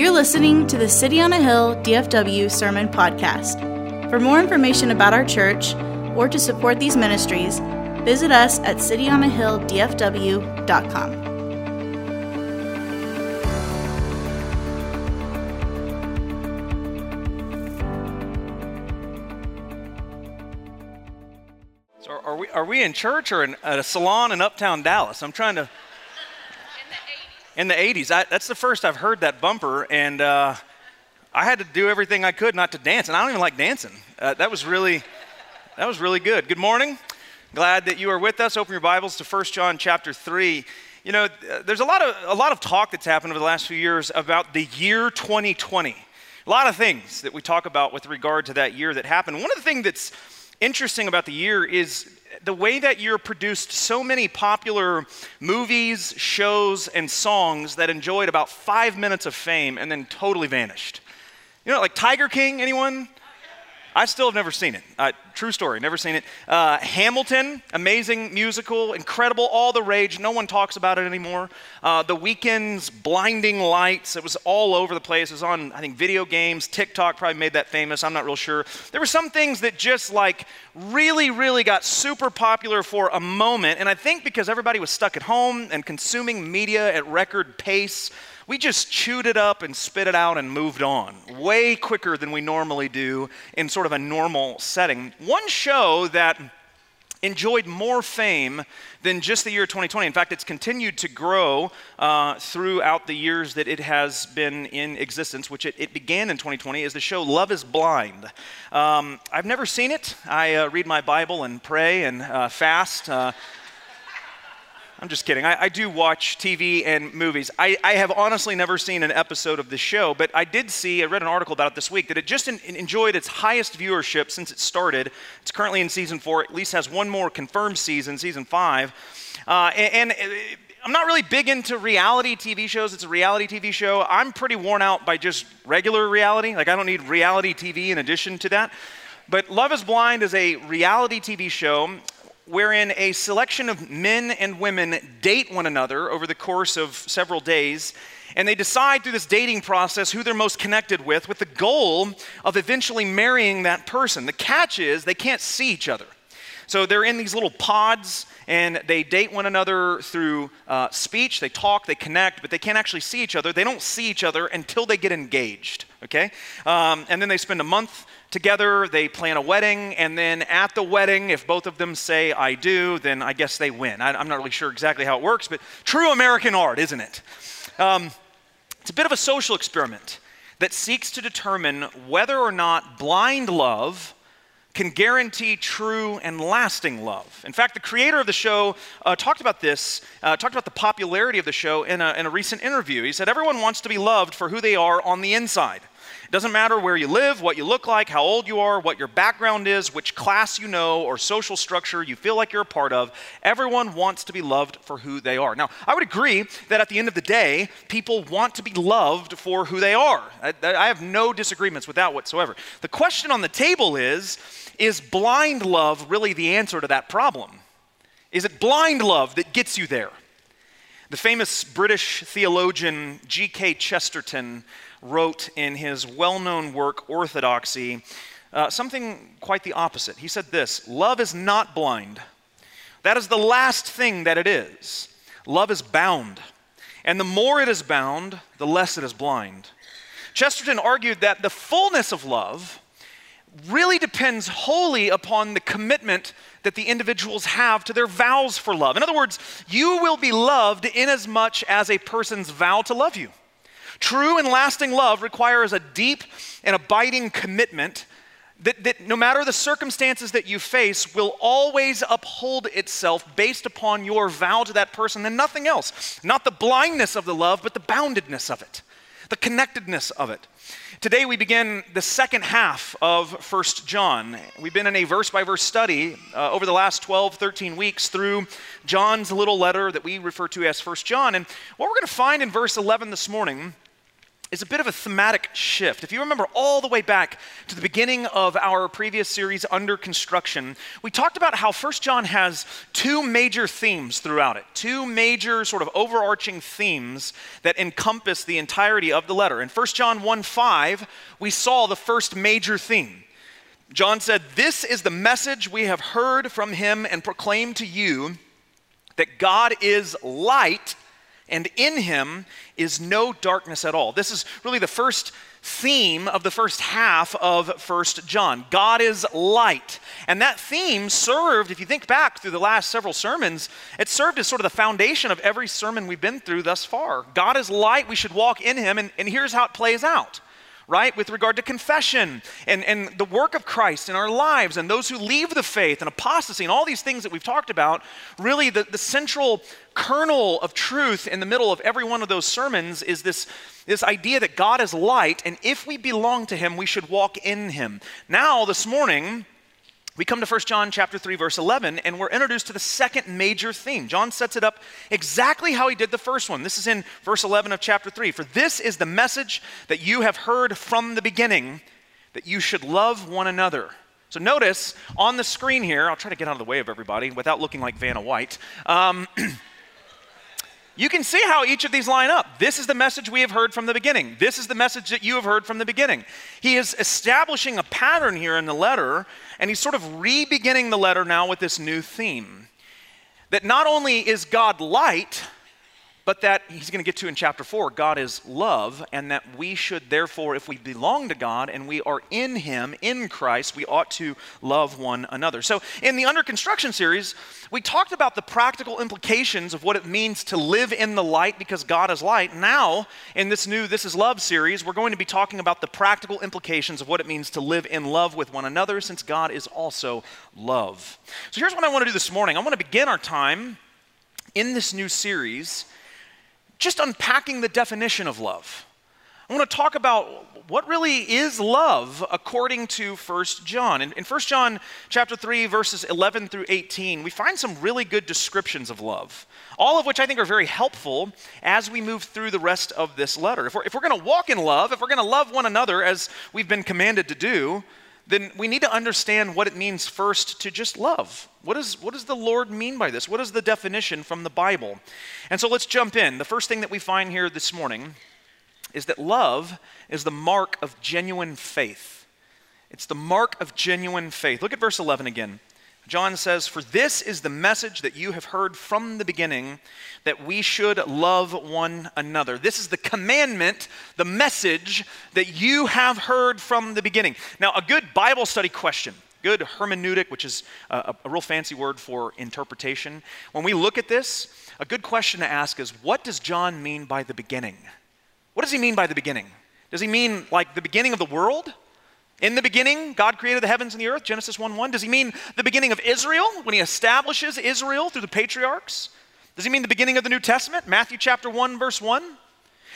You're listening to the City on a Hill DFW Sermon Podcast. For more information about our church or to support these ministries, visit us at cityonahilldfw.com. So are we, are we in church or in, at a salon in uptown Dallas? I'm trying to. In the 80s. In the 80s. I, that's the first I've heard that bumper, and uh, I had to do everything I could not to dance, and I don't even like dancing. Uh, that was really, that was really good. Good morning. Glad that you are with us. Open your Bibles to 1 John chapter 3. You know, there's a lot of a lot of talk that's happened over the last few years about the year 2020. A lot of things that we talk about with regard to that year that happened. One of the things that's interesting about the year is the way that year produced so many popular movies, shows, and songs that enjoyed about five minutes of fame and then totally vanished. You know, like Tiger King, anyone? I still have never seen it. Uh, true story, never seen it. Uh, Hamilton, amazing musical, incredible, all the rage. No one talks about it anymore. Uh, the Weeknd's Blinding Lights, it was all over the place. It was on, I think, video games. TikTok probably made that famous. I'm not real sure. There were some things that just like really, really got super popular for a moment. And I think because everybody was stuck at home and consuming media at record pace, we just chewed it up and spit it out and moved on way quicker than we normally do in sort of a normal setting. One show that enjoyed more fame than just the year 2020. In fact, it's continued to grow uh, throughout the years that it has been in existence, which it, it began in 2020, is the show Love is Blind. Um, I've never seen it. I uh, read my Bible and pray and uh, fast. I'm just kidding. I, I, do watch TV and movies. I, I, have honestly never seen an episode of the show, but I did see, I read an article about it this week, that it just in, enjoyed its highest viewership since it started. It's currently in season four, at least has one more confirmed season, season five. Uh, and, and uh, I'm not really big into reality TV shows. It's a reality TV show. I'm pretty worn out by just regular reality. Like, I don't need reality TV in addition to that. But Love is Blind is a reality TV show wherein a selection of men and women date one another over the course of several days. And they decide through this dating process who they're most connected with, with the goal of eventually marrying that person. The catch is they can't see each other. So they're in these little pods and they date one another through uh, speech. They talk, they connect, but they can't actually see each other. They don't see each other until they get engaged, okay? Um, and then they spend a month together, they plan a wedding, and then at the wedding, if both of them say, I do, then I guess they win. I, am not really sure exactly how it works, but true American art, isn't it? Um, it's a bit of a social experiment that seeks to determine whether or not blind love can guarantee true and lasting love. In fact, the creator of the show uh, talked about this, uh, talked about the popularity of the show in a, in a recent interview. He said, Everyone wants to be loved for who they are on the inside. Doesn't matter where you live, what you look like, how old you are, what your background is, which class you know, or social structure you feel like you're a part of. Everyone wants to be loved for who they are. Now, I would agree that at the end of the day, people want to be loved for who they are. I, I have no disagreements with that whatsoever. The question on the table is is blind love really the answer to that problem? Is it blind love that gets you there? The famous British theologian G.K. Chesterton wrote in his well known work, Orthodoxy, uh, something quite the opposite. He said this Love is not blind. That is the last thing that it is. Love is bound. And the more it is bound, the less it is blind. Chesterton argued that the fullness of love really depends wholly upon the commitment that the individuals have to their vows for love. In other words, you will be loved in as much as a person's vow to love you. True and lasting love requires a deep and abiding commitment that, that, no matter the circumstances that you face, will always uphold itself based upon your vow to that person and nothing else. Not the blindness of the love, but the boundedness of it, the connectedness of it. Today we begin the second half of First John. We've been in a verse by verse study uh, over the last 12, 13 weeks through John's little letter that we refer to as First John. And what we're going to find in verse 11 this morning is a bit of a thematic shift. If you remember all the way back to the beginning of our previous series, Under Construction, we talked about how First John has two major themes throughout it, two major sort of overarching themes that encompass the entirety of the letter. In First John 1 5, we saw the first major theme. John said, This is the message we have heard from him and proclaimed to you that God is light and in him is no darkness at all. This is really the first theme of the first half of First John. God is light. And that theme served, if you think back through the last several sermons, it served as sort of the foundation of every sermon we've been through thus far. God is light, we should walk in him, and, and here's how it plays out right? With regard to confession and, and the work of Christ in our lives and those who leave the faith and apostasy and all these things that we've talked about, really the, the central kernel of truth in the middle of every one of those sermons is this, this idea that God is light, and if we belong to Him, we should walk in Him. Now, this morning, we come to 1 John chapter 3 verse 11 and we're introduced to the second major theme. John sets it up exactly how he did the first one. This is in verse 11 of chapter 3. For this is the message that you have heard from the beginning that you should love one another. So notice on the screen here, I'll try to get out of the way of everybody without looking like Vanna White. Um, you can see how each of these line up. This is the message we have heard from the beginning. This is the message that you have heard from the beginning. He is establishing a pattern here in the letter, and he's sort of re beginning the letter now with this new theme. That not only is God light, but that he's going to get to in chapter 4 God is love, and that we should therefore, if we belong to God and we are in him, in Christ, we ought to love one another. So, in the Under Construction series, we talked about the practical implications of what it means to live in the light because God is light. Now, in this new This is Love series, we're going to be talking about the practical implications of what it means to live in love with one another since God is also love. So, here's what I want to do this morning I want to begin our time in this new series just unpacking the definition of love. I want to talk about what really is love according to 1 John. In, in 1 John chapter 3 verses 11 through 18, we find some really good descriptions of love, all of which I think are very helpful as we move through the rest of this letter. If we're, if we're going to walk in love, if we're going to love one another as we've been commanded to do, then we need to understand what it means first to just love. What, is, what does the Lord mean by this? What is the definition from the Bible? And so let's jump in. The first thing that we find here this morning is that love is the mark of genuine faith. It's the mark of genuine faith. Look at verse 11 again. John says, For this is the message that you have heard from the beginning, that we should love one another. This is the commandment, the message that you have heard from the beginning. Now, a good Bible study question, good hermeneutic, which is a, a real fancy word for interpretation. When we look at this, a good question to ask is, What does John mean by the beginning? What does he mean by the beginning? Does he mean like the beginning of the world? In the beginning, God created the heavens and the earth, Genesis 1 1. Does he mean the beginning of Israel when he establishes Israel through the patriarchs? Does he mean the beginning of the New Testament, Matthew chapter 1, verse 1?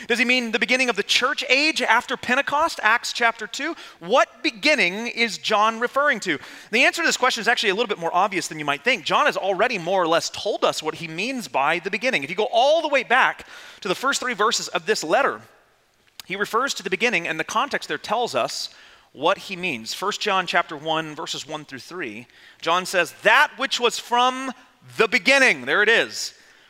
Does he mean the beginning of the church age after Pentecost, Acts chapter 2? What beginning is John referring to? The answer to this question is actually a little bit more obvious than you might think. John has already more or less told us what he means by the beginning. If you go all the way back to the first three verses of this letter, he refers to the beginning, and the context there tells us what he means. 1 John chapter 1 verses 1 through 3. John says, "That which was from the beginning, there it is,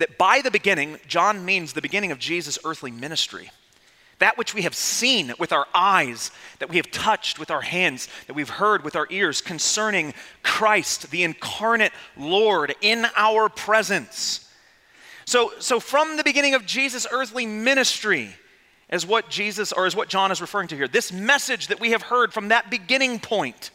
that by the beginning, John means the beginning of Jesus' earthly ministry. That which we have seen with our eyes, that we have touched with our hands, that we've heard with our ears concerning Christ, the incarnate Lord, in our presence. So, so from the beginning of Jesus' earthly ministry, is what Jesus, or is what John is referring to here. This message that we have heard from that beginning point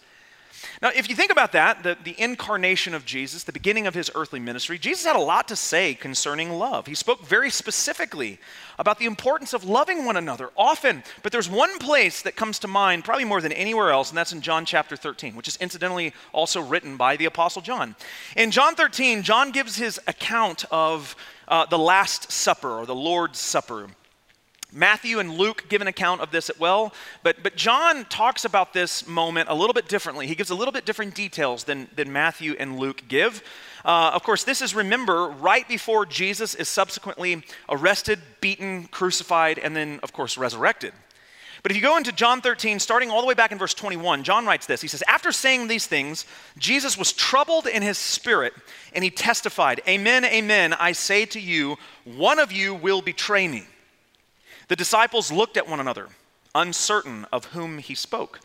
Now, if you think about that, the, the incarnation of Jesus, the beginning of his earthly ministry, Jesus had a lot to say concerning love. He spoke very specifically about the importance of loving one another often. But there's one place that comes to mind, probably more than anywhere else, and that's in John chapter 13, which is incidentally also written by the Apostle John. In John 13, John gives his account of uh, the Last Supper or the Lord's Supper. Matthew and Luke give an account of this as well, but, but John talks about this moment a little bit differently. He gives a little bit different details than, than Matthew and Luke give. Uh, of course, this is, remember, right before Jesus is subsequently arrested, beaten, crucified, and then, of course, resurrected. But if you go into John 13, starting all the way back in verse 21, John writes this. He says, After saying these things, Jesus was troubled in his spirit, and he testified, Amen, amen, I say to you, one of you will betray me. The disciples looked at one another, uncertain of whom he spoke.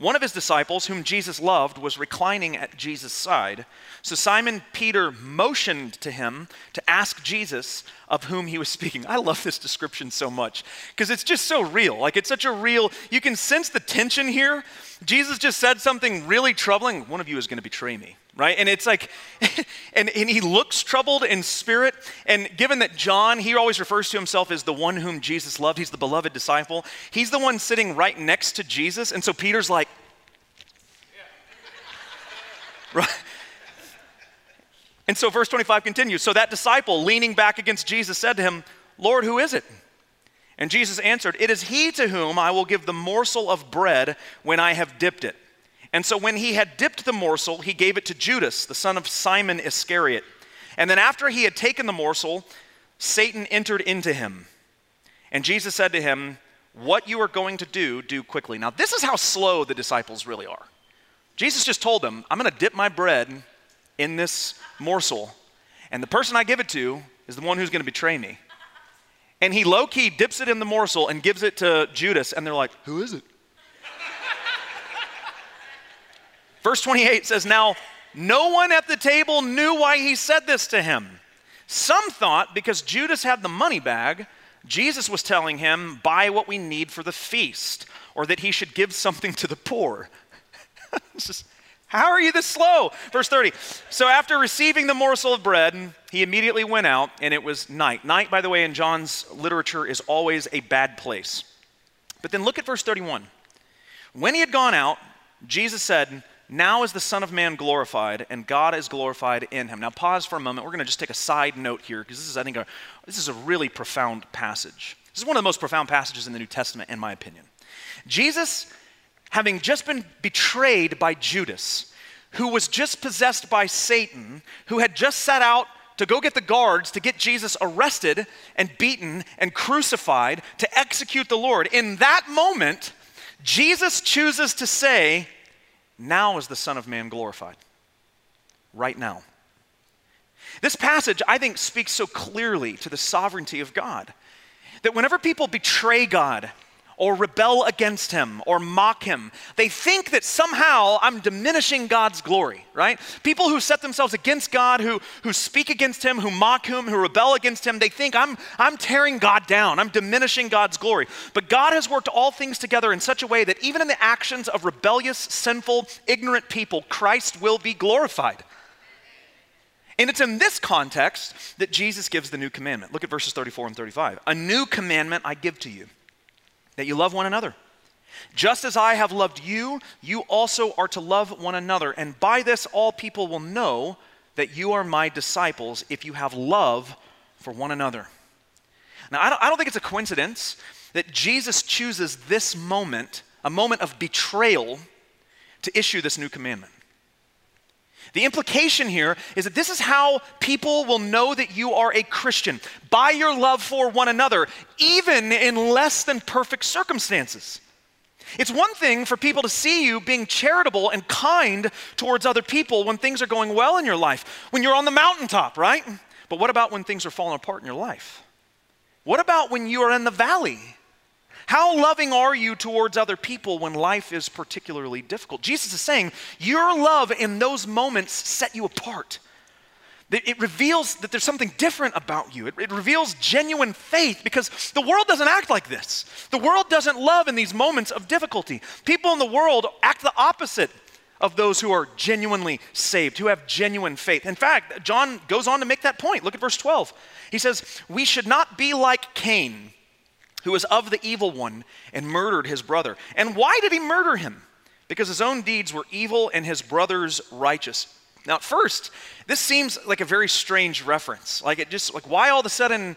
One of his disciples, whom Jesus loved, was reclining at Jesus' side. So Simon Peter motioned to him to ask Jesus of whom he was speaking. I love this description so much because it's just so real. Like it's such a real, you can sense the tension here. Jesus just said something really troubling. One of you is going to betray me right? And it's like, and, and he looks troubled in spirit. And given that John, he always refers to himself as the one whom Jesus loved, he's the beloved disciple, he's the one sitting right next to Jesus. And so Peter's like, right? And so verse 25 continues. So that disciple, leaning back against Jesus, said to him, Lord, who is it? And Jesus answered, It is he to whom I will give the morsel of bread when I have dipped it. And so when he had dipped the morsel, he gave it to Judas, the son of Simon Iscariot. And then after he had taken the morsel, Satan entered into him. And Jesus said to him, What you are going to do, do quickly. Now, this is how slow the disciples really are. Jesus just told them, I'm going to dip my bread in this morsel, and the person I give it to is the one who's going to betray me. And he low key dips it in the morsel and gives it to Judas, and they're like, Who is it? Verse 28 says, Now no one at the table knew why he said this to him. Some thought because Judas had the money bag, Jesus was telling him, Buy what we need for the feast, or that he should give something to the poor. just, how are you this slow? Verse 30. So after receiving the morsel of bread, he immediately went out, and it was night. Night, by the way, in John's literature is always a bad place. But then look at verse 31. When he had gone out, Jesus said, now is the Son of Man glorified, and God is glorified in him. Now, pause for a moment. We're going to just take a side note here because this is, I think, a, this is a really profound passage. This is one of the most profound passages in the New Testament, in my opinion. Jesus, having just been betrayed by Judas, who was just possessed by Satan, who had just set out to go get the guards to get Jesus arrested and beaten and crucified to execute the Lord, in that moment, Jesus chooses to say, now is the Son of Man glorified. Right now. This passage, I think, speaks so clearly to the sovereignty of God that whenever people betray God or rebel against him or mock him. They think that somehow I'm diminishing God's glory, right? People who set themselves against God, who, who speak against him, who mock him, who rebel against him, they think I'm, I'm tearing God down, I'm diminishing God's glory. But God has worked all things together in such a way that even in the actions of rebellious, sinful, ignorant people, Christ will be glorified. And it's in this context that Jesus gives the new commandment. Look at verses 34 and 35. A new commandment I give to you that you love one another. Just as I have loved you, you also are to love one another. And by this, all people will know that you are my disciples if you have love for one another. Now, I don't, I don't think it's a coincidence that Jesus chooses this moment, a moment of betrayal, to issue this new commandment. The implication here is that this is how people will know that you are a Christian by your love for one another, even in less than perfect circumstances. It's one thing for people to see you being charitable and kind towards other people when things are going well in your life, when you're on the mountaintop, right? But what about when things are falling apart in your life? What about when you are in the valley? How loving are you towards other people when life is particularly difficult? Jesus is saying, Your love in those moments set you apart. It reveals that there's something different about you. It, it, reveals genuine faith because the world doesn't act like this. The world doesn't love in these moments of difficulty. People in the world act the opposite of those who are genuinely saved, who have genuine faith. In fact, John goes on to make that point. Look at verse 12. He says, We should not be like Cain, who was of the evil one and murdered his brother. And why did he murder him? Because his own deeds were evil and his brother's righteous. Now, at first, this seems like a very strange reference. Like it just like why all of a sudden,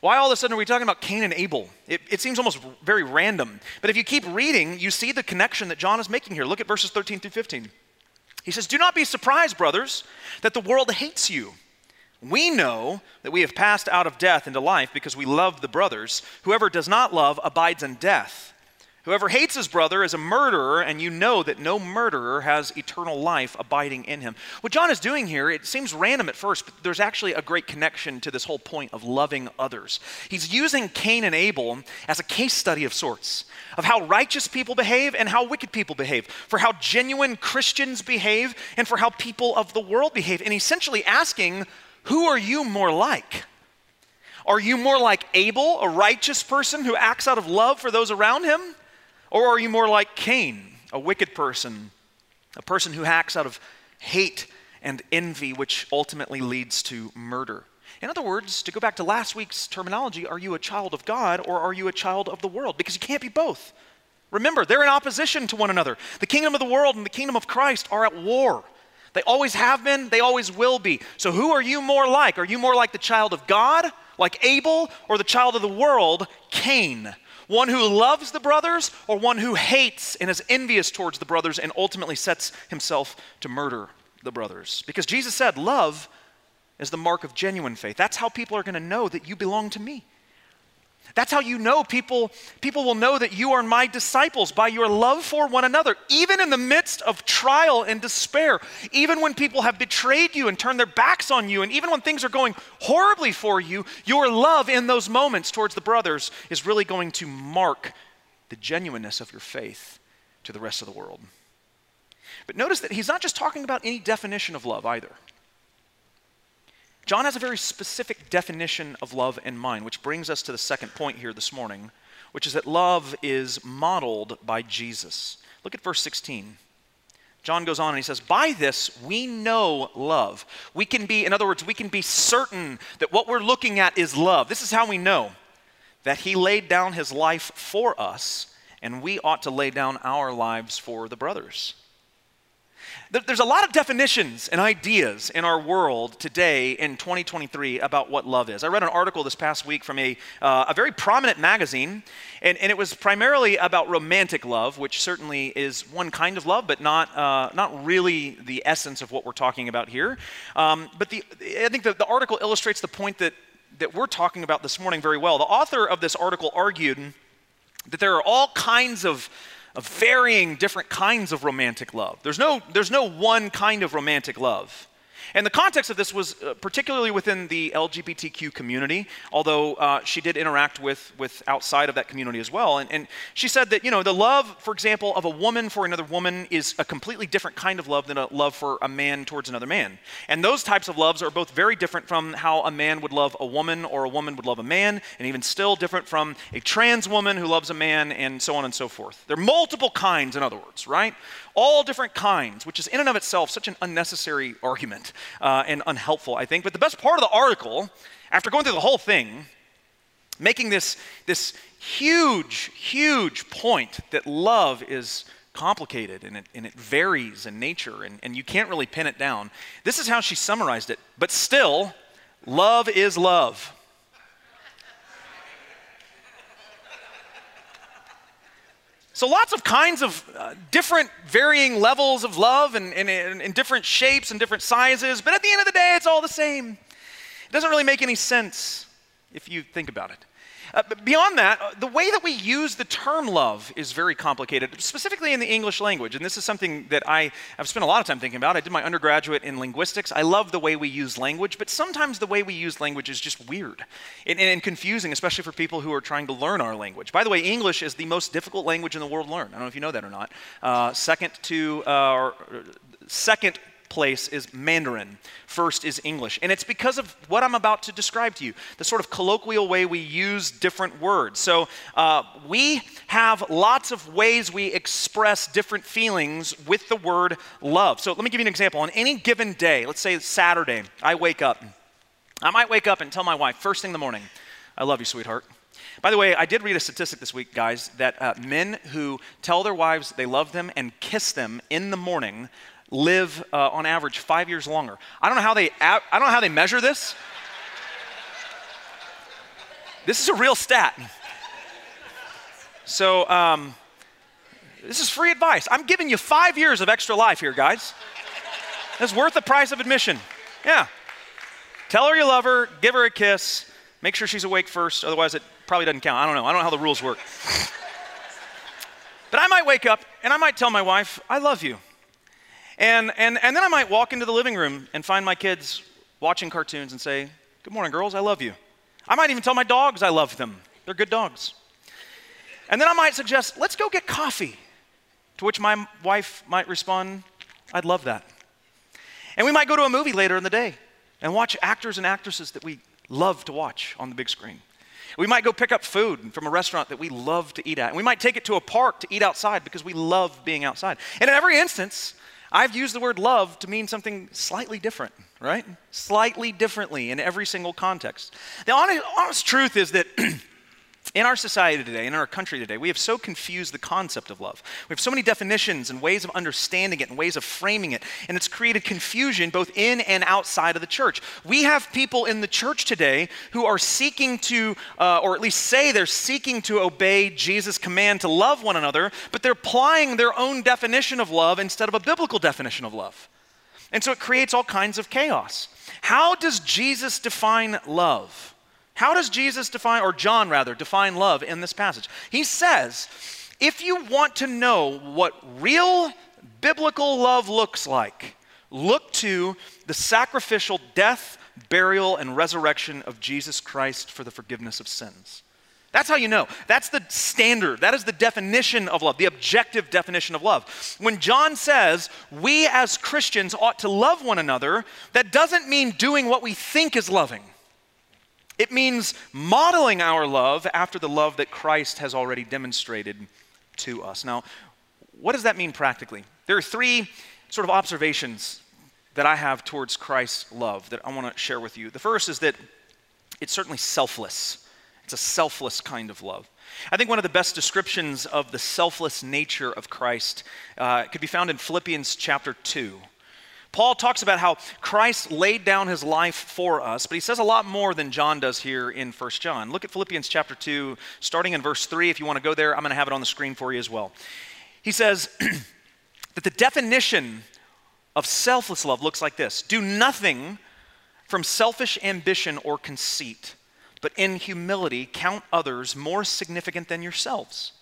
why all of a sudden are we talking about Cain and Abel? It, it seems almost very random. But if you keep reading, you see the connection that John is making here. Look at verses 13 through 15. He says, Do not be surprised, brothers, that the world hates you. We know that we have passed out of death into life because we love the brothers. Whoever does not love abides in death. Whoever hates his brother is a murderer, and you know that no murderer has eternal life abiding in him. What John is doing here, it seems random at first, but there's actually a great connection to this whole point of loving others. He's using Cain and Abel as a case study of sorts of how righteous people behave and how wicked people behave, for how genuine Christians behave, and for how people of the world behave. And essentially asking, who are you more like? Are you more like Abel, a righteous person who acts out of love for those around him? Or are you more like Cain, a wicked person, a person who acts out of hate and envy, which ultimately leads to murder? In other words, to go back to last week's terminology, are you a child of God or are you a child of the world? Because you can't be both. Remember, they're in opposition to one another. The kingdom of the world and the kingdom of Christ are at war. They always have been, they always will be. So, who are you more like? Are you more like the child of God, like Abel, or the child of the world, Cain? One who loves the brothers or one who hates and is envious towards the brothers and ultimately sets himself to murder the brothers? Because Jesus said, Love is the mark of genuine faith. That's how people are going to know that you belong to me. That's how you know people, people will know that you are my disciples by your love for one another, even in the midst of trial and despair, even when people have betrayed you and turned their backs on you, and even when things are going horribly for you, your love in those moments towards the brothers is really going to mark the genuineness of your faith to the rest of the world. But notice that he's not just talking about any definition of love either. John has a very specific definition of love in mind, which brings us to the second point here this morning, which is that love is modeled by Jesus. Look at verse 16. John goes on and he says, By this we know love. We can be, in other words, we can be certain that what we're looking at is love. This is how we know that he laid down his life for us, and we ought to lay down our lives for the brothers. There's a lot of definitions and ideas in our world today in 2023 about what love is. I read an article this past week from a, uh, a very prominent magazine, and, and, it was primarily about romantic love, which certainly is one kind of love, but not, uh, not really the essence of what we're talking about here. Um, but the, I think the, the article illustrates the point that, that we're talking about this morning very well. The author of this article argued that there are all kinds of of varying different kinds of romantic love. There's no, there's no one kind of romantic love. And the context of this was uh, particularly within the LGBTQ community, although uh, she did interact with, with outside of that community as well. And, and she said that, you know, the love, for example, of a woman for another woman is a completely different kind of love than a love for a man towards another man. And those types of loves are both very different from how a man would love a woman or a woman would love a man, and even still different from a trans woman who loves a man, and so on and so forth. There are multiple kinds, in other words, right? All different kinds, which is in and of itself such an unnecessary argument uh, and unhelpful, I think. But the best part of the article, after going through the whole thing, making this, this huge, huge point that love is complicated and it, and it varies in nature and, and you can't really pin it down. This is how she summarized it. But still, love is love. So, lots of kinds of uh, different varying levels of love and in different shapes and different sizes, but at the end of the day, it's all the same. It doesn't really make any sense if you think about it. Uh, beyond that, uh, the way that we use the term love is very complicated, specifically in the English language. And this is something that I have spent a lot of time thinking about. I did my undergraduate in linguistics. I love the way we use language, but sometimes the way we use language is just weird and, and confusing, especially for people who are trying to learn our language. By the way, English is the most difficult language in the world to learn. I don't know if you know that or not. Uh, second to, uh, second place is Mandarin, first is English. And it's because of what I'm about to describe to you the sort of colloquial way we use different words. So uh, we have lots of ways we express different feelings with the word love. So let me give you an example. On any given day, let's say Saturday, I wake up. I might wake up and tell my wife, first thing in the morning, I love you, sweetheart. By the way, I did read a statistic this week, guys, that uh, men who tell their wives they love them and kiss them in the morning live uh, on average five years longer. I don't know how they, I don't know how they measure this. This is a real stat. So, um, this is free advice. I'm giving you five years of extra life here, guys. It's worth the price of admission. Yeah. Tell her you love her, give her a kiss, make sure she's awake first, otherwise, it probably doesn't count. I don't know. I don't know how the rules work. but I might wake up and I might tell my wife, I love you. And, and, and then I might walk into the living room and find my kids watching cartoons and say, Good morning, girls, I love you. I might even tell my dogs I love them. They're good dogs. And then I might suggest, Let's go get coffee. To which my wife might respond, I'd love that. And we might go to a movie later in the day and watch actors and actresses that we love to watch on the big screen. We might go pick up food from a restaurant that we love to eat at. And we might take it to a park to eat outside because we love being outside. And in every instance, I've used the word love to mean something slightly different, right? Slightly differently in every single context. The honest, honest truth is that in our society today, in our country today, we have so confused the concept of love. We have so many definitions and ways of understanding it and ways of framing it, and it's created confusion both in and outside of the church. We have people in the church today who are seeking to, uh, or at least say they're seeking to obey Jesus' command to love one another, but they're applying their own definition of love instead of a biblical definition of love. And so it creates all kinds of chaos. How does Jesus define love? How does Jesus define, or John rather, define love in this passage? He says, if you want to know what real biblical love looks like, look to the sacrificial death, burial, and resurrection of Jesus Christ for the forgiveness of sins. That's how you know. That's the standard. That is the definition of love, the objective definition of love. When John says we as Christians ought to love one another, that doesn't mean doing what we think is loving. It means modeling our love after the love that Christ has already demonstrated to us. Now, what does that mean practically? There are three sort of observations that I have towards Christ's love that I want to share with you. The first is that it's certainly selfless, it's a selfless kind of love. I think one of the best descriptions of the selfless nature of Christ uh, could be found in Philippians chapter 2. Paul talks about how Christ laid down his life for us, but he says a lot more than John does here in 1 John. Look at Philippians chapter 2, starting in verse 3. If you want to go there, I'm going to have it on the screen for you as well. He says that the definition of selfless love looks like this do nothing from selfish ambition or conceit, but in humility count others more significant than yourselves.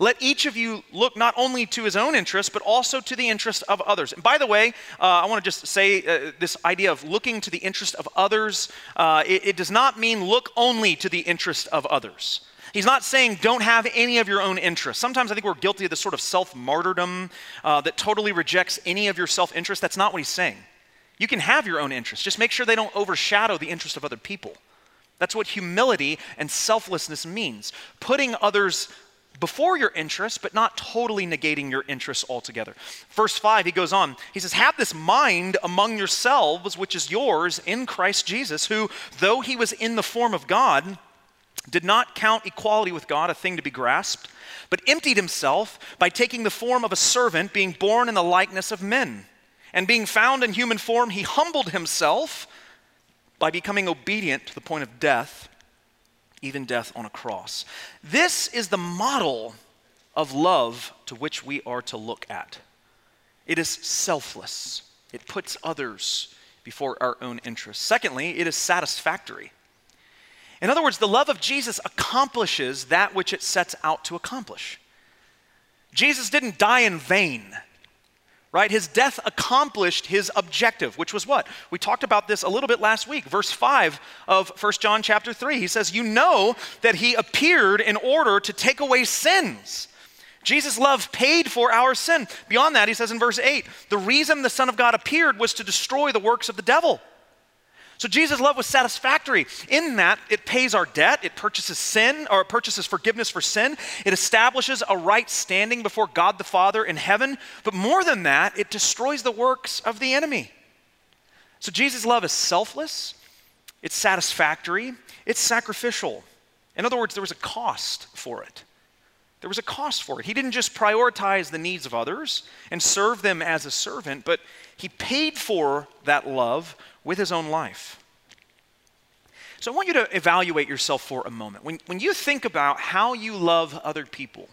Let each of you look not only to his own interest, but also to the interest of others. And by the way, uh, I want to just say uh, this idea of looking to the interest of others, uh, it, it does not mean look only to the interest of others. He's not saying don't have any of your own interests. Sometimes I think we're guilty of this sort of self martyrdom uh, that totally rejects any of your self interest. That's not what he's saying. You can have your own interests, just make sure they don't overshadow the interest of other people. That's what humility and selflessness means. Putting others before your interests, but not totally negating your interests altogether. Verse 5, he goes on, he says, Have this mind among yourselves, which is yours in Christ Jesus, who, though he was in the form of God, did not count equality with God a thing to be grasped, but emptied himself by taking the form of a servant, being born in the likeness of men. And being found in human form, he humbled himself by becoming obedient to the point of death even death on a cross. This is the model of love to which we are to look at. It is selfless, it puts others before our own interests. Secondly, it is satisfactory. In other words, the love of Jesus accomplishes that which it sets out to accomplish. Jesus didn't die in vain right? His death accomplished his objective, which was what? We talked about this a little bit last week. Verse 5 of 1 John chapter 3. He says, You know that he appeared in order to take away sins, Jesus' love paid for our sin. Beyond that, he says in verse 8, the reason the Son of God appeared was to destroy the works of the devil. So Jesus' love was satisfactory in that it pays our debt, it purchases sin, or it purchases forgiveness for sin, it establishes a right standing before God the Father in heaven, but more than that, it destroys the works of the enemy. So Jesus' love is selfless, it's satisfactory, it's sacrificial. In other words, there was a cost for it. There was a cost for it. He didn't just prioritize the needs of others and serve them as a servant, but he paid for that love with his own life. So I want you to evaluate yourself for a moment. When, when you think about how you love other people,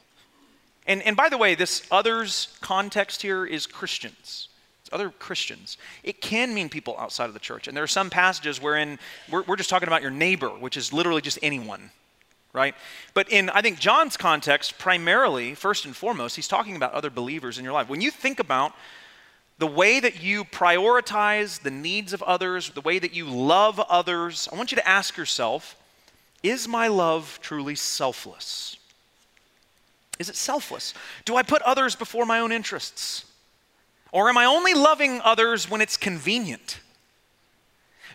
and, and by the way, this others context here is Christians. It's other Christians. It can mean people outside of the church. And there are some passages wherein we're, we're just talking about your neighbor, which is literally just anyone, right? But in, I think, John's context, primarily, first and foremost, he's talking about other believers in your life. When you think about the way that you prioritize the needs of others, the way that you love others, I want you to ask yourself is my love truly selfless? Is it selfless? Do I put others before my own interests? Or am I only loving others when it's convenient?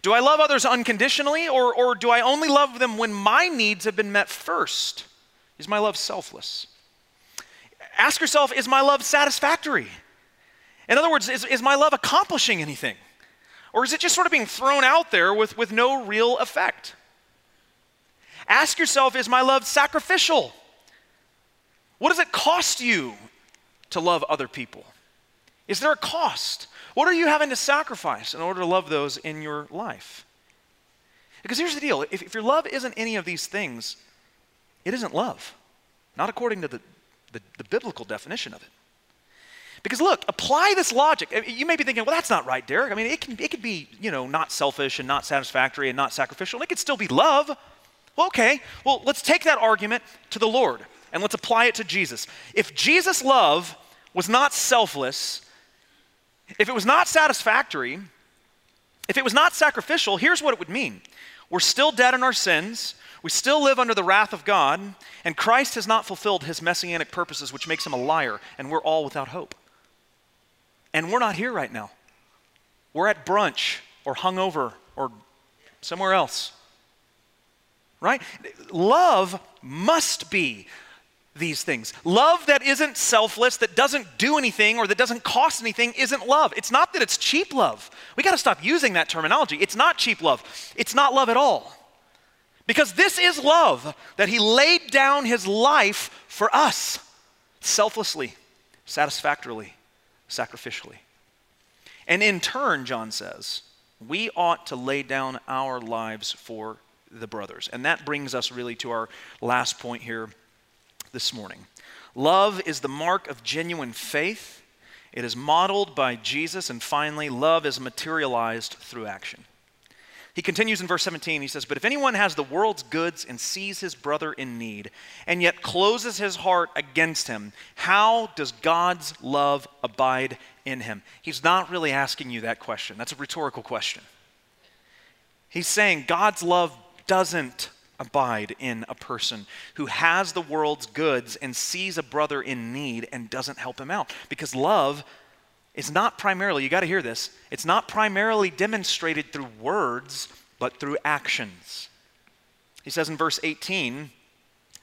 Do I love others unconditionally, or, or do I only love them when my needs have been met first? Is my love selfless? Ask yourself, is my love satisfactory? In other words, is, is my love accomplishing anything? Or is it just sort of being thrown out there with, with no real effect? Ask yourself, is my love sacrificial? What does it cost you to love other people? Is there a cost? What are you having to sacrifice in order to love those in your life? Because here's the deal if, if your love isn't any of these things, it isn't love, not according to the, the, the biblical definition of it. Because look, apply this logic. You may be thinking, well, that's not right, Derrick. I mean, it can, it could be, you know, not selfish and not satisfactory and not sacrificial. And it could still be love. Well, okay. Well, let's take that argument to the Lord and let's apply it to Jesus. If Jesus' love was not selfless, if it was not satisfactory, if it was not sacrificial, here's what it would mean we're still dead in our sins. We still live under the wrath of God, and Christ has not fulfilled his messianic purposes, which makes him a liar, and we're all without hope. And we're not here right now. We're at brunch or hungover or somewhere else. Right? Love must be these things. Love that isn't selfless, that doesn't do anything, or that doesn't cost anything isn't love. It's not that it's cheap love. We got to stop using that terminology. It's not cheap love, it's not love at all. Because this is love that He laid down His life for us selflessly, satisfactorily sacrificially. And in turn, John says, we ought to lay down our lives for the brothers. And that brings us really to our last point here this morning. Love is the mark of genuine faith. It is modeled by Jesus. And finally, love is materialized through action. He continues in verse 17. He says, But if anyone has the world's goods and sees his brother in need, and yet closes his heart against him, how does God's love abide in him? He's not really asking you that question. That's a rhetorical question. He's saying God's love doesn't abide in a person who has the world's goods and sees a brother in need and doesn't help him out. Because love is not primarily, you got to hear this, it's not primarily demonstrated through words, but through actions. He says in verse 18,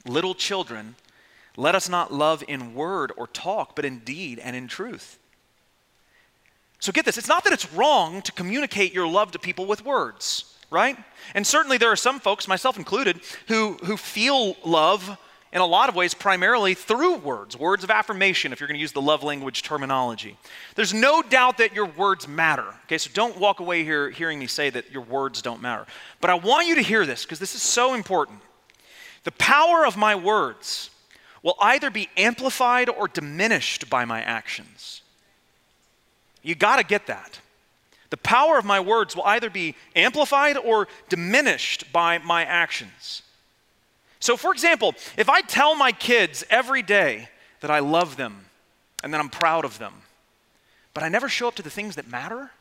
Little children, let us not love in word or talk, but in deed and in truth. So get this, it's not that it's wrong to communicate your love to people with words, right? And certainly there are some folks, myself included, who, who feel love in a lot of ways primarily through words, words of affirmation, if you're going to use the love language terminology. There's no doubt that your words matter. Okay, so don't walk away here hearing me say that your words don't matter. But I want you to hear this because this is so important. The power of my words will either be amplified or diminished by my actions. You got to get that. The power of my words will either be amplified or diminished by my actions. So, for example, if I tell my kids every day that I love them and that I'm proud of them, but I never show up to the things that matter,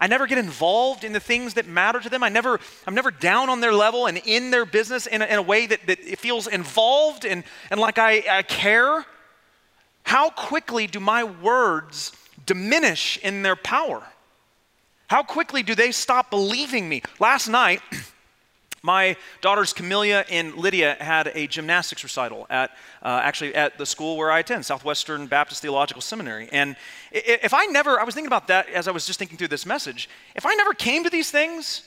I never get involved in the things that matter to them. I never, I'm never down on their level and in their business in a, in a way that, that it feels involved and, and like I, I care. How quickly do my words diminish in their power? How quickly do they stop believing me? Last night, my daughters Camilla and Lydia had a gymnastics recital at uh, actually at the school where I attend, Southwestern Baptist Theological Seminary. And if I never, I was thinking about that as I was just thinking through this message. If I never came to these things,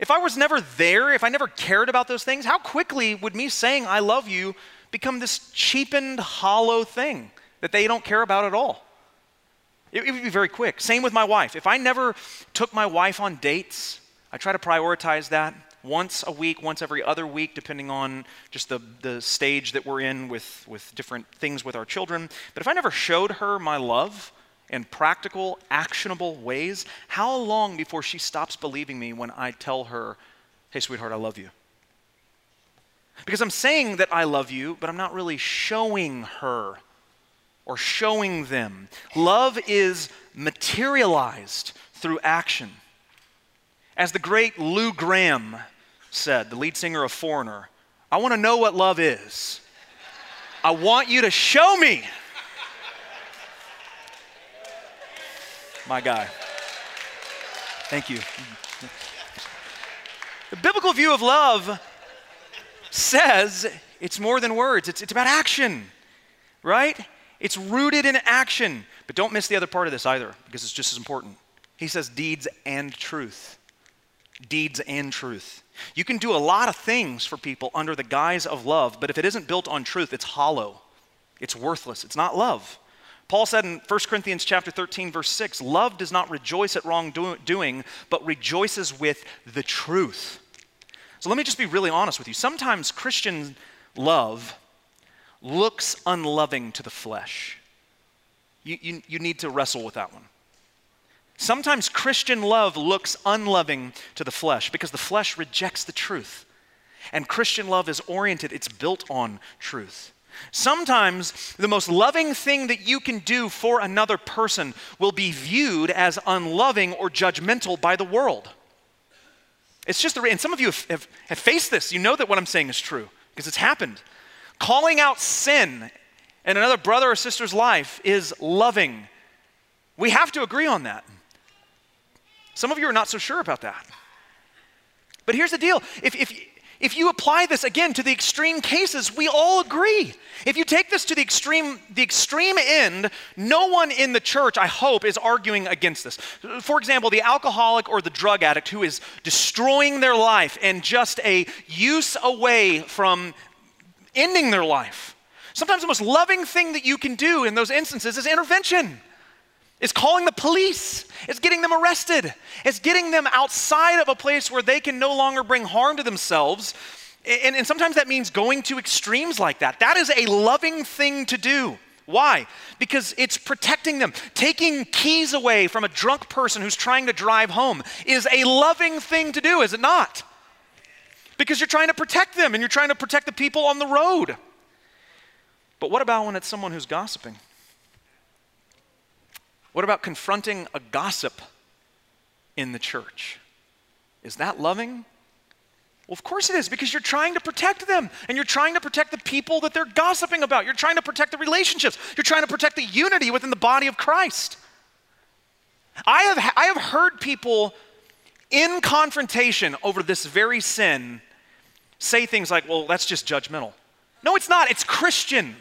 if I was never there, if I never cared about those things, how quickly would me saying I love you become this cheapened, hollow thing that they don't care about at all? It, it would be very quick. Same with my wife. If I never took my wife on dates, I try to prioritize that once a week, once every other week, depending on just the, the stage that we're in with, with different things with our children. But if I never showed her my love in practical, actionable ways, how long before she stops believing me when I tell her, hey, sweetheart, I love you? Because I'm saying that I love you, but I'm not really showing her or showing them. Love is materialized through action. As the great Lou Gramm said, the lead singer of Foreigner, I want to know what love is. I want you to show me. My guy. Thank you. The biblical view of love says it's more than words, it's, it's about action, right? It's rooted in action. But don't miss the other part of this either, because it's just as important. He says deeds and truth deeds and truth. You can do a lot of things for people under the guise of love, but if it isn't built on truth, it's hollow. It's worthless. It's not love. Paul said in 1 Corinthians chapter 13 verse 6, love does not rejoice at wrongdoing, but rejoices with the truth. So let me just be really honest with you. Sometimes Christian love looks unloving to the flesh. You, you, you need to wrestle with that one. Sometimes Christian love looks unloving to the flesh because the flesh rejects the truth. And Christian love is oriented, it's built on truth. Sometimes the most loving thing that you can do for another person will be viewed as unloving or judgmental by the world. It's just the, and some of you have, have, have faced this. You know that what I'm saying is true because it's happened. Calling out sin in another brother or sister's life is loving. We have to agree on that. Some of you are not so sure about that. But here's the deal if, if, if you apply this again to the extreme cases, we all agree. If you take this to the extreme, the extreme end, no one in the church, I hope, is arguing against this. For example, the alcoholic or the drug addict who is destroying their life and just a use away from ending their life. Sometimes the most loving thing that you can do in those instances is intervention. It's calling the police. It's getting them arrested. It's getting them outside of a place where they can no longer bring harm to themselves. And, and, sometimes that means going to extremes like that. That is a loving thing to do. Why? Because it's protecting them. Taking keys away from a drunk person who's trying to drive home is a loving thing to do, is it not? Because you're trying to protect them and you're trying to protect the people on the road. But what about when it's someone who's gossiping? What about confronting a gossip in the church? Is that loving? Well, of course it is, because you're trying to protect them and you're trying to protect the people that they're gossiping about. You're trying to protect the relationships. You're trying to protect the unity within the body of Christ. I have, I have heard people in confrontation over this very sin say things like, well, that's just judgmental. No, it's not. It's Christian.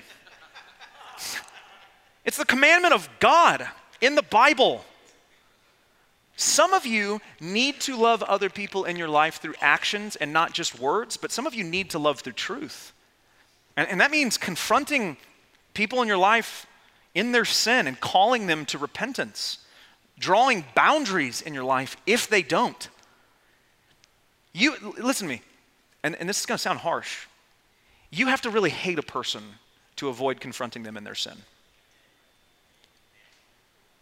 It's the commandment of God in the Bible. Some of you need to love other people in your life through actions and not just words, but some of you need to love through truth. And, and, that means confronting people in your life in their sin and calling them to repentance, drawing boundaries in your life if they don't. You, listen to me, and, and this is going to sound harsh. You have to really hate a person to avoid confronting them in their sin.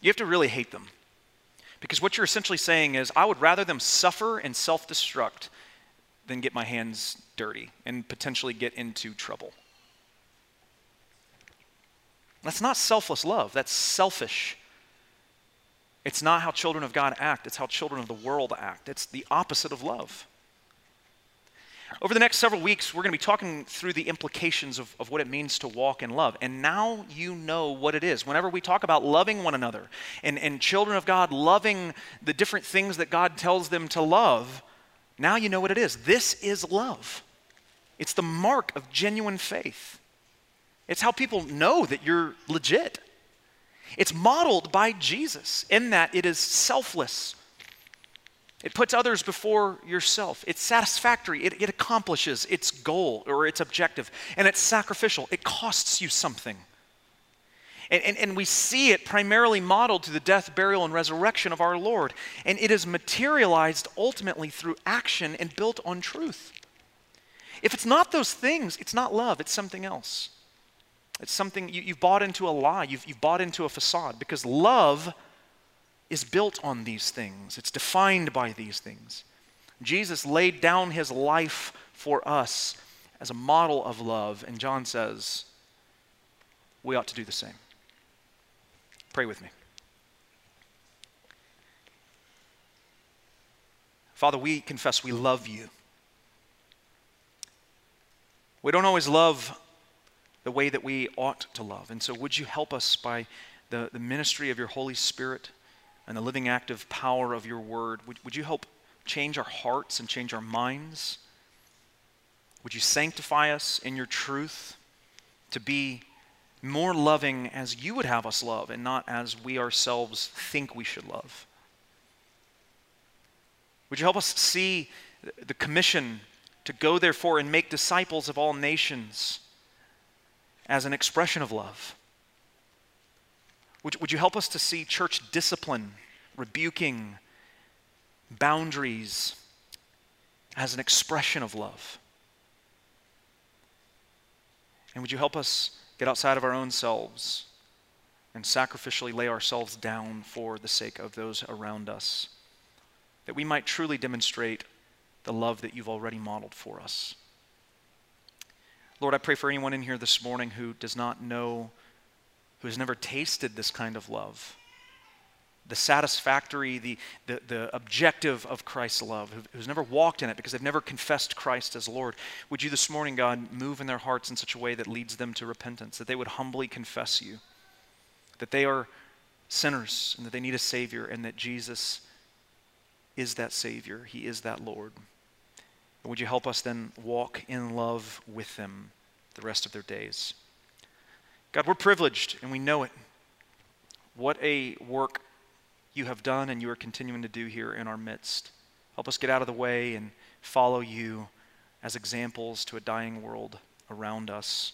You have to really hate them. Because what you're essentially saying is, I would rather them suffer and self destruct than get my hands dirty and potentially get into trouble. That's not selfless love, that's selfish. It's not how children of God act, it's how children of the world act. It's the opposite of love. Over the next several weeks, we're going to be talking through the implications of, of what it means to walk in love. And now you know what it is. Whenever we talk about loving one another and, and children of God loving the different things that God tells them to love, now you know what it is. This is love. It's the mark of genuine faith. It's how people know that you're legit. It's modeled by Jesus in that it is selfless, it puts others before yourself. It's satisfactory. It, it, accomplishes its goal or its objective. And it's sacrificial. It costs you something. And, and, and we see it primarily modeled to the death, burial, and resurrection of our Lord. And it is materialized ultimately through action and built on truth. If it's not those things, it's not love, it's something else. It's something you, have bought into a lie, you've, you've bought into a facade because love is built on these things, it's defined by these things. Jesus laid down his life for us as a model of love, and John says we ought to do the same. Pray with me. Father, we confess we love you. We don't always love the way that we ought to love. And so, would you help us by the, the ministry of your Holy Spirit and the living active power of your word. Would, would you help change our hearts and change our minds? Would you sanctify us in your truth to be more loving as you would have us love and not as we ourselves think we should love? Would you help us see the commission to go, therefore, and make disciples of all nations as an expression of love? Would, would you help us to see church discipline, rebuking, boundaries as an expression of love? And would you help us get outside of our own selves and sacrificially lay ourselves down for the sake of those around us, that we might truly demonstrate the love that you've already modeled for us? Lord, I pray for anyone in here this morning who does not know who has never tasted this kind of love, the satisfactory, the, the, the objective of Christ's love, who's never walked in it because they've never confessed Christ as Lord, would you this morning, God, move in their hearts in such a way that leads them to repentance, that they would humbly confess you, that they are sinners and that they need a Savior, and that Jesus is that Savior, He is that Lord. And would you help us then walk in love with them the rest of their days? God, we're privileged and we know it. What a work you have done and you are continuing to do here in our midst. Help us get out of the way and follow you as examples to a dying world around us,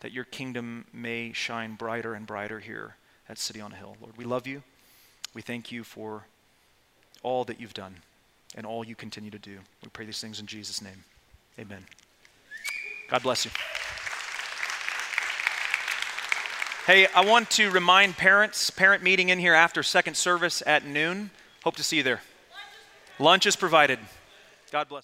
that your kingdom may shine brighter and brighter here at City on a Hill. Lord, we love you. We thank you for all that you've done and all you continue to do. We pray these things in Jesus' name. Amen. God bless you. Hey, I want to remind parents, parent meeting in here after second service at noon. Hope to see you there. Lunch is provided. God bless.